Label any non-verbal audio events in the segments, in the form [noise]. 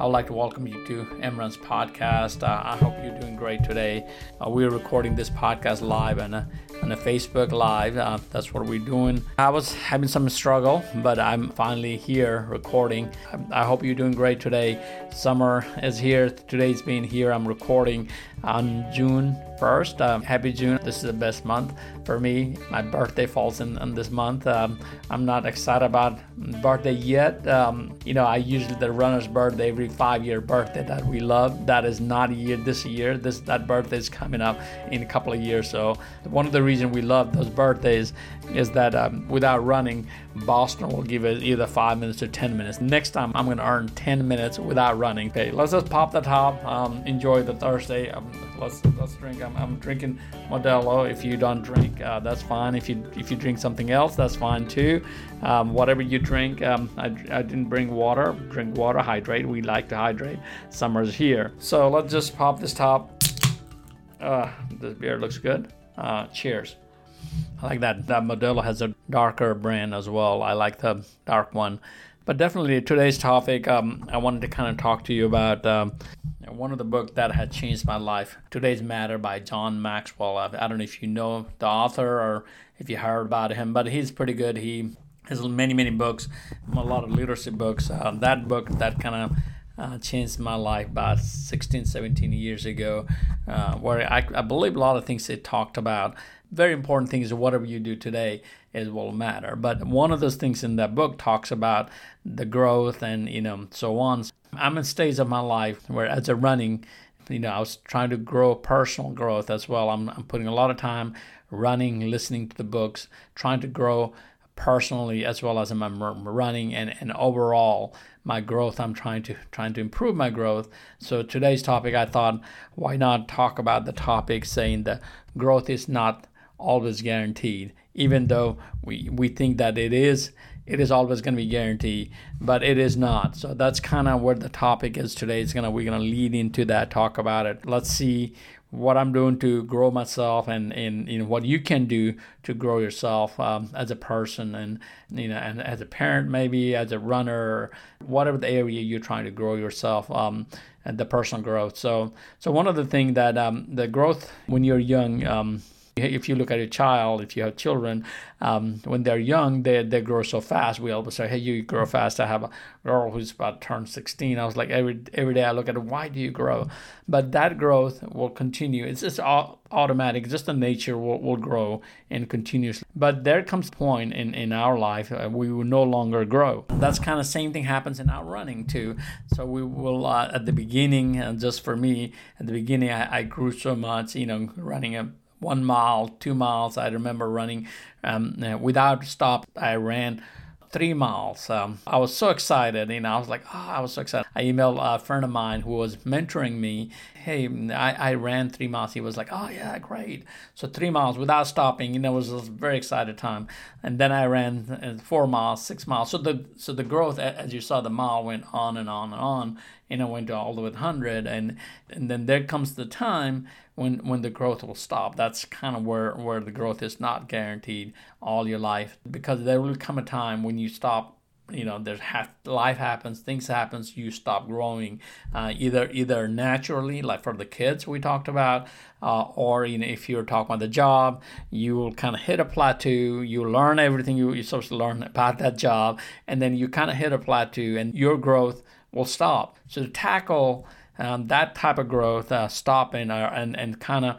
I would like to welcome you to MRuns podcast. Uh, I hope you're doing great today. Uh, we're recording this podcast live on a, on a Facebook Live. Uh, that's what we're doing. I was having some struggle, but I'm finally here recording. I, I hope you're doing great today. Summer is here. Today's being here. I'm recording on June 1st. Um, happy June. This is the best month for me. My birthday falls in, in this month. Um, I'm not excited about birthday yet. Um, you know, I usually the runner's birthday every five year birthday that we love. That is not a year this year. This that birthday is coming up in a couple of years. So one of the reasons we love those birthdays is that um, without running, Boston will give us either five minutes or ten minutes. Next time I'm going to earn ten minutes without running. Okay, let's just pop the top. Um, enjoy the Thursday. Let's let's drink. I'm, I'm, drinking Modelo. If you don't drink, uh, that's fine. If you if you drink something else, that's fine too. Um, whatever you drink, um, I, I didn't bring water. Drink water, hydrate. We like to hydrate. Summer's here, so let's just pop this top. Uh, this beer looks good. Uh, cheers. I like that. That Modelo has a darker brand as well. I like the dark one. But definitely today's topic, um, I wanted to kind of talk to you about um, one of the books that had changed my life. Today Matters by John Maxwell. I, I don't know if you know the author or if you heard about him, but he's pretty good. He has many, many books, a lot of leadership books. Uh, that book that kind of uh, changed my life about 16, 17 years ago, uh, where I, I, believe a lot of things it talked about. Very important things, whatever you do today, is will matter. But one of those things in that book talks about the growth and you know so on. I'm in stages of my life where, as a running, you know, I was trying to grow personal growth as well. I'm, I'm putting a lot of time running, listening to the books, trying to grow personally as well as I'm running and, and overall my growth i'm trying to trying to improve my growth so today's topic i thought why not talk about the topic saying that growth is not always guaranteed. Even though we we think that it is it is always going to be guaranteed but it is not. So that's kind of what the topic is today. It's gonna we're gonna lead into that talk about it. Let's see what I'm doing to grow myself and, and you know what you can do to grow yourself um, as a person and you know and as a parent maybe as a runner whatever the area you're trying to grow yourself um, and the personal growth. So so one of the things that um, the growth when you're young um, if you look at a child, if you have children, um, when they're young, they, they grow so fast. We always say, hey, you grow fast. I have a girl who's about turned 16. I was like, every every day I look at her, why do you grow? But that growth will continue. It's just automatic. Just the nature will, will grow and continuously. But there comes a point in, in our life uh, we will no longer grow. That's kind of same thing happens in our running too. So we will, uh, at the beginning, uh, just for me, at the beginning, I, I grew so much, you know, running a one mile, two miles. I remember running um, uh, without stop. I ran three miles. Um, I was so excited, know, I was like, oh, I was so excited. I emailed a friend of mine who was mentoring me, hey, I, I ran three miles. He was like, oh, yeah, great. So three miles without stopping, know, it was a very excited time. And then I ran uh, four miles, six miles. So the so the growth, as you saw, the mile went on and on and on, you know, went to all the way to 100. And, and then there comes the time when when the growth will stop. That's kind of where where the growth is not guaranteed all your life because there will come a time when you stop you know there's ha- life happens things happens you stop growing uh, either either naturally like for the kids we talked about uh, or you know if you're talking about the job you will kind of hit a plateau you learn everything you, you're supposed to learn about that job and then you kind of hit a plateau and your growth will stop. So to tackle um, that type of growth, uh, stopping uh, and and kind of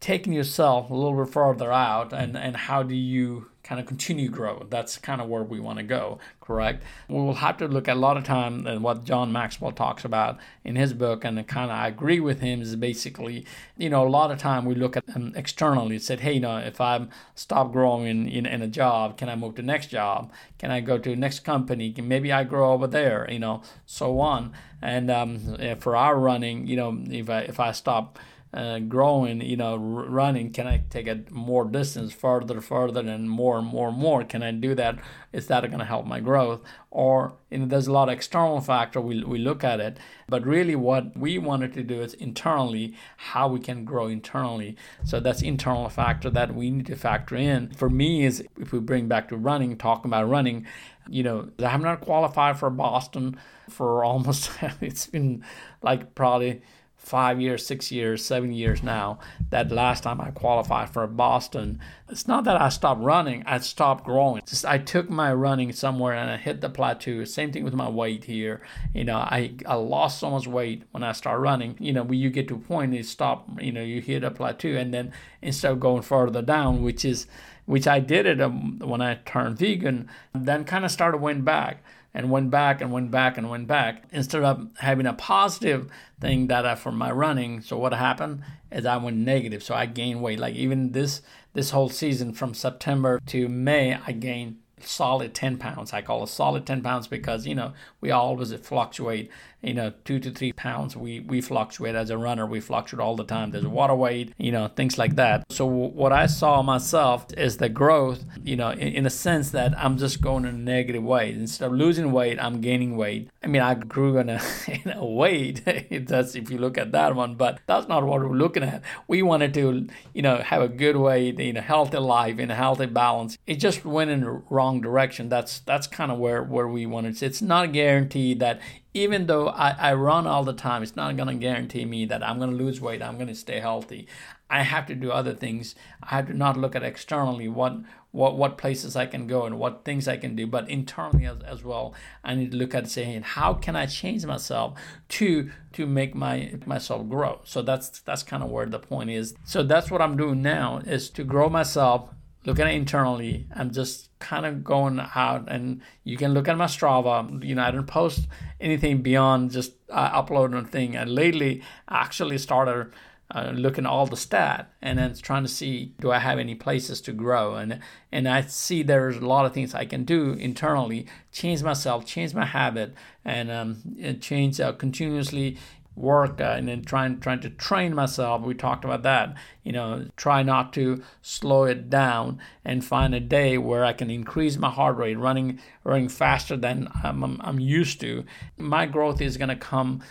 taking yourself a little bit further out, and and how do you kind of continue grow? That's kind of where we want to go, correct? We will have to look at a lot of time and what John Maxwell talks about in his book, and kind of I agree with him is basically, you know, a lot of time we look at them externally, said, hey, you know, if I stop growing in, in a job, can I move to next job? Can I go to next company? Can, maybe I grow over there, you know, so on. And um, for our running, you know, if I if I stop uh, growing, you know, running? Can I take it more distance, further, further, and more and more and more? Can I do that? Is that going to help my growth? Or you know, there's a lot of external factor. We we look at it, but really, what we wanted to do is internally how we can grow internally. So that's internal factor that we need to factor in. For me, is if we bring back to running, talking about running, you know, I have not qualified for Boston for [laughs] almost. it's been like probably five years, six years, seven years now. That last time I qualified for Boston, it's not that I stopped running, I stopped growing. Just I took my running somewhere and I hit the plateau. Same thing with my weight here. You know, I, I lost so much weight when I start running. You know, when you get to a point, you stop, you know, you hit a plateau and then instead of going further down, which is which I did it um, when I turned vegan, then kind of started went back and went back and went back and went back instead of having a positive thing that I for my running. So what happened is I went negative. So I gained weight. Like even this this whole season from September to May, I gained solid 10 pounds. I call it solid 10 pounds because, you know, we always fluctuate, you know, two to three pounds. We, we fluctuate as a runner. We fluctuate all the time. There's water weight, you know, things like that. So what I saw myself is the growth, you know, in, in a sense that I'm just going in a negative way. Instead of losing weight, I'm gaining weight. I mean, I grew in a, [laughs] in a weight. [laughs] that's if you look at that one, but that's not what we're looking at. We wanted to, you know, have a good weight, you know, healthy life in a healthy balance. It just went in the wrong direction. That's that's kind of where where we wanted. It's not guaranteed that even though I, I run all the time, it's not going to guarantee me that I'm going to lose weight. I'm going to stay healthy. I have to do other things. I have to not look at externally what what what places I can go and what things I can do, but internally as, as well, I need to look at saying how can I change myself to to make my myself grow. So that's that's kind of where the point is. So that's what I'm doing now is to grow myself looking at internally. I'm just kind of going out, and you can look at my Strava. You know, I don't post anything beyond just uh, uploading a thing. And lately, I actually started uh, looking all the stat and then trying to see do I have any places to grow and and I see there's a lot of things I can do internally, change myself, change my habit, and um, and change uh, continuously work uh, and then trying trying to train myself. We talked about that. You know, try not to slow it down and find a day where I can increase my heart rate, running running faster than I'm, I'm, I'm used to. My growth is going to come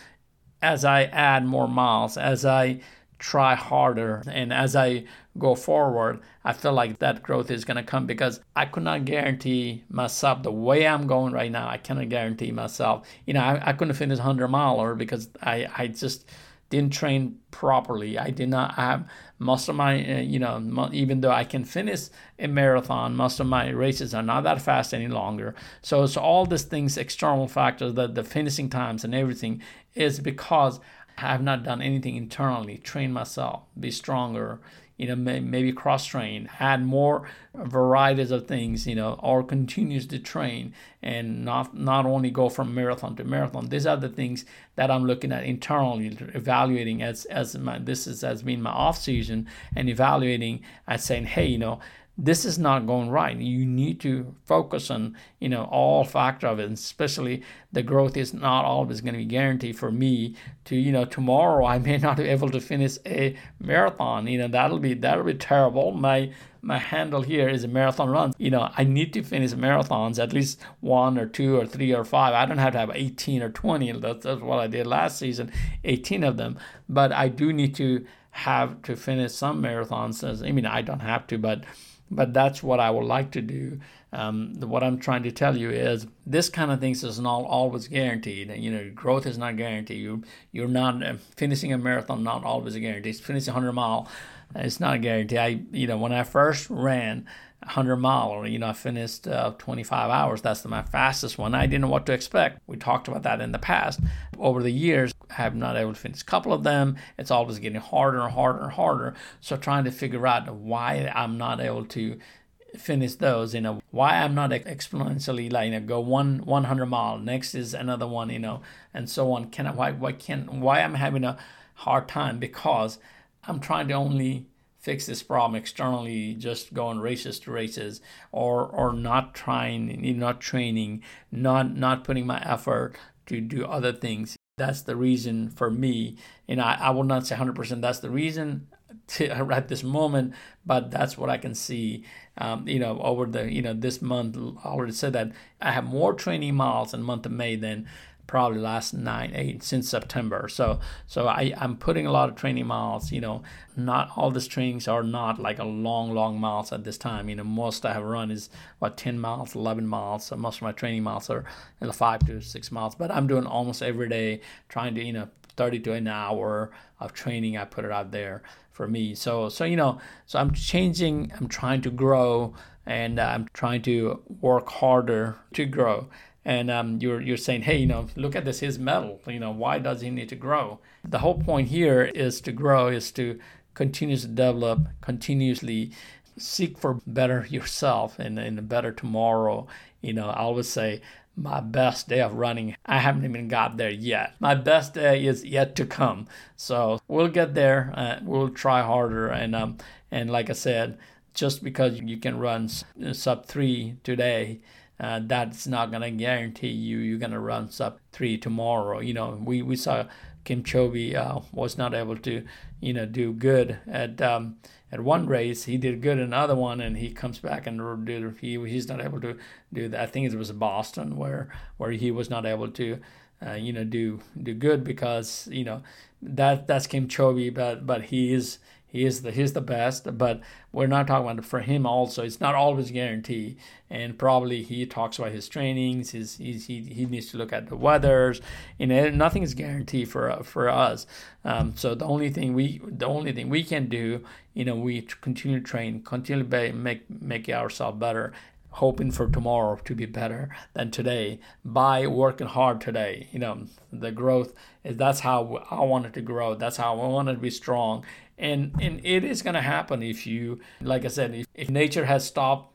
as I add more miles, as I try harder. And as I go forward, I feel like that growth is going to come because I could not guarantee myself the way I'm going right now. I cannot guarantee myself. You know, I, I couldn't finish 100 miler because I, I just didn't train properly. I did not have most of my, uh, you know, even though I can finish a marathon, most of my races are not that fast any longer. So it's all these things, external factors, the, the finishing times and everything is because have not done anything internally, train myself, be stronger, you know, may, maybe cross train, add more varieties of things, you know, or continues to train and not not only go from marathon to marathon. These are the things that I'm looking at internally, evaluating as as my this is as being my off season and evaluating as saying, hey, you know, this is not going right. You need to focus on, you know, all factor of it, and especially the growth is not always going to be guaranteed for me to, you know, tomorrow I may [laughs] not be able to finish a marathon. You know, that'll be that'll be terrible. My my handle here is a marathon run. You know, I need to finish marathons, at least one or two or three or five. I don't have to have 18 or 20. That's, that's what I did last season, 18 of them. But I do need to have to finish some marathons. I mean, I don't have to, but but that's what I would like to do. Um, what I'm trying to tell you is this kind of things is not always guaranteed. You know, growth is not guaranteed. You you're not uh, finishing a marathon, not always a guarantee. Finishing 100 mile, it's not a guarantee. I you know when I first ran 100 mile or you know I finished uh, 25 hours. That's my fastest one. I didn't know what to expect. We talked about that in the past. Over the years, I have not able to finish a couple of them. It's always getting harder and harder and harder. So trying to figure out why I'm not able to finish those you know why i'm not exponentially like you know go one 100 mile next is another one you know and so on can I, why why can't why i'm having a hard time because i'm trying to only fix this problem externally just going races to races or or not trying not training not not putting my effort to do other things That's the reason for me. And I, I will not say 100% that's the reason to, [laughs] at this moment, but that's what I can see. Um, you know, over the you know this month, I already said that I have more training miles in the month of May than probably last nine, eight since September. So so I, I'm putting a lot of training miles. You know, not all these trainings are not like a long, long miles at this time. You know, most I have run is what 10 miles, 11 miles. So most of my training miles are you know, five to six miles. But I'm doing almost every day, trying to you know 30 to an hour of training. I put it out there for me. So so you know, so I'm changing. I'm trying to grow, and I'm trying to work harder to grow and um, you're you're saying, hey, you know, look at this, his metal. You know, why does he need to grow? The whole point here is to grow, is to continuously develop, continuously seek for better yourself and, and a better tomorrow. You know, I always say my best day of running, I haven't even got there yet. My best day is yet to come. So we'll get there. Uh, we'll try harder. And um, and like I said, just because you can run sub three today uh, that's not going to guarantee you you're going to run sub three tomorrow. You know, we, we saw Kipchoge uh, was not able to, you know, do good at um, at one race. He did good in another one, and he comes back and did, he he's not able to do that. I think it was Boston where where he was not able to, uh, you know, do do good because you know that that's Kipchoge, but but he is he is the he's the best, but we're not talking about for him also. It's not always guaranteed, and probably he talks about his trainings. His, his he he needs to look at the weathers. Know, nothing is guaranteed for for us. Um, so the only thing we the only thing we can do, you know, we continue to train, continue to make make ourselves better, hoping for tomorrow to be better than today by working hard today. You know, the growth is that's how I wanted to grow. That's how I wanted to be strong and and it is going to happen if you like i said if, if nature has stopped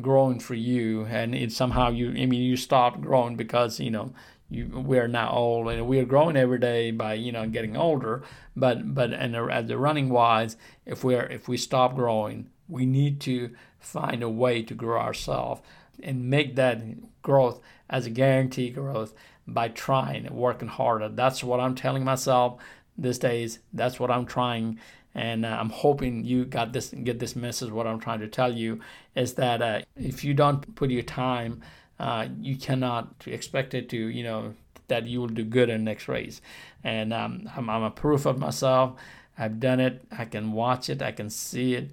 growing for you and it somehow you i mean you stopped growing because you know you we are now old and we are growing every day by you know getting older. But but and as the running wise if we're if we stop growing we need to find a way to grow ourselves and make that growth as a guaranteed growth by trying and working harder. That's what i'm telling myself these days. That's what i'm trying and uh, I'm hoping you got this get this message. What I'm trying to tell you is that uh, if you don't put your time, uh, you cannot expect it to you know that you will do good in next race. And um, I'm, I'm a proof of myself. I've done it. I can watch it. I can see it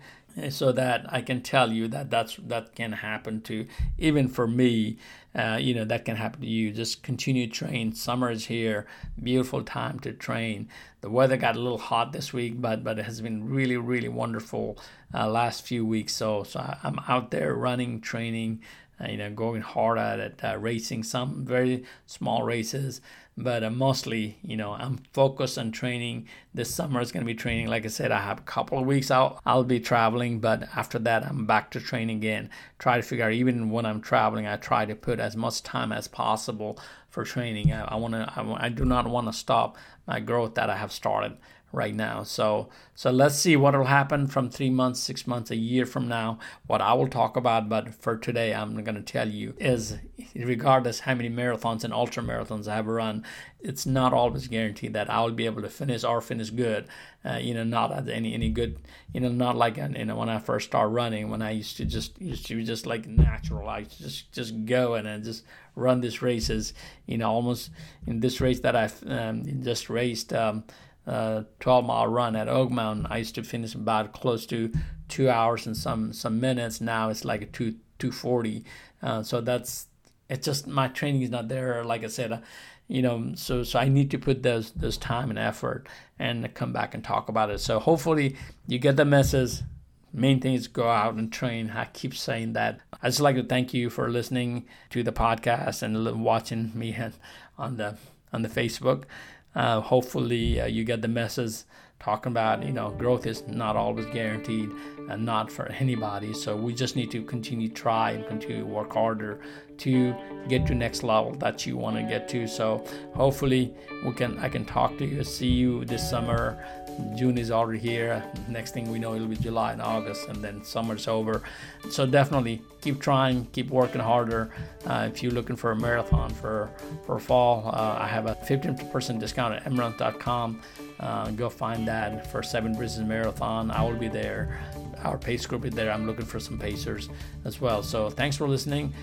so that I can tell you that that's that can happen to even for me. Uh, you know that can happen to you. Just continue train. Summer is here. Beautiful time to train. The weather got a little hot this week, but but it has been really really wonderful uh, last few weeks. So so I'm out there running, training. Uh, you know, going hard at it, uh, racing some very small races but uh, mostly you know i'm focused on training. This summer is going to be training. Like i said i have a couple of weeks out. I'll be traveling but after that i'm back to training again. Try to figure out even when i'm traveling i try to put as much time as possible for training. I, I want to I, I do not want to stop my growth that i have started right now. So so let's see what will happen from three months, six months, a year from now. What I will talk about, but for today, I'm going to tell you is regardless how many marathons and ultra marathons I have run, it's not always guaranteed that I will be able to finish or finish good. Uh, you know, not at any any good. You know, not like you know when I first started running, when I used to just used to just like natural. I just just go and then just run these races. You know, almost in this race that I've um, just raced. Um, uh, 12 mile run at Oak Mountain, I used to finish about close to two hours and some some minutes. Now it's like a two 240. Uh, so that's it's just my training is not there. Like I said, uh, you know, so so I need to put those those time and effort and come back and talk about it. So hopefully you get the message. Main thing is go out and train. I keep saying that. I just like to thank you for listening to the podcast and watching me [laughs] on the on the Facebook. Uh, hopefully, uh, you get the message talking about you know growth is not always guaranteed and not for anybody. So we just need to continue try and continue work harder to get to next level that you want to get to. So hopefully we can i can talk to you see you this summer June is already here. Next thing we know, it'll be July and August, and then summer's over. So definitely keep trying, keep working harder. Uh, if you're looking for a marathon for for fall, uh, I have a 15% discount at mruns.com. Uh, go find that for Seven Bridges Marathon. I will be there. Our pace group is there. I'm looking for some pacers as well. So thanks for listening.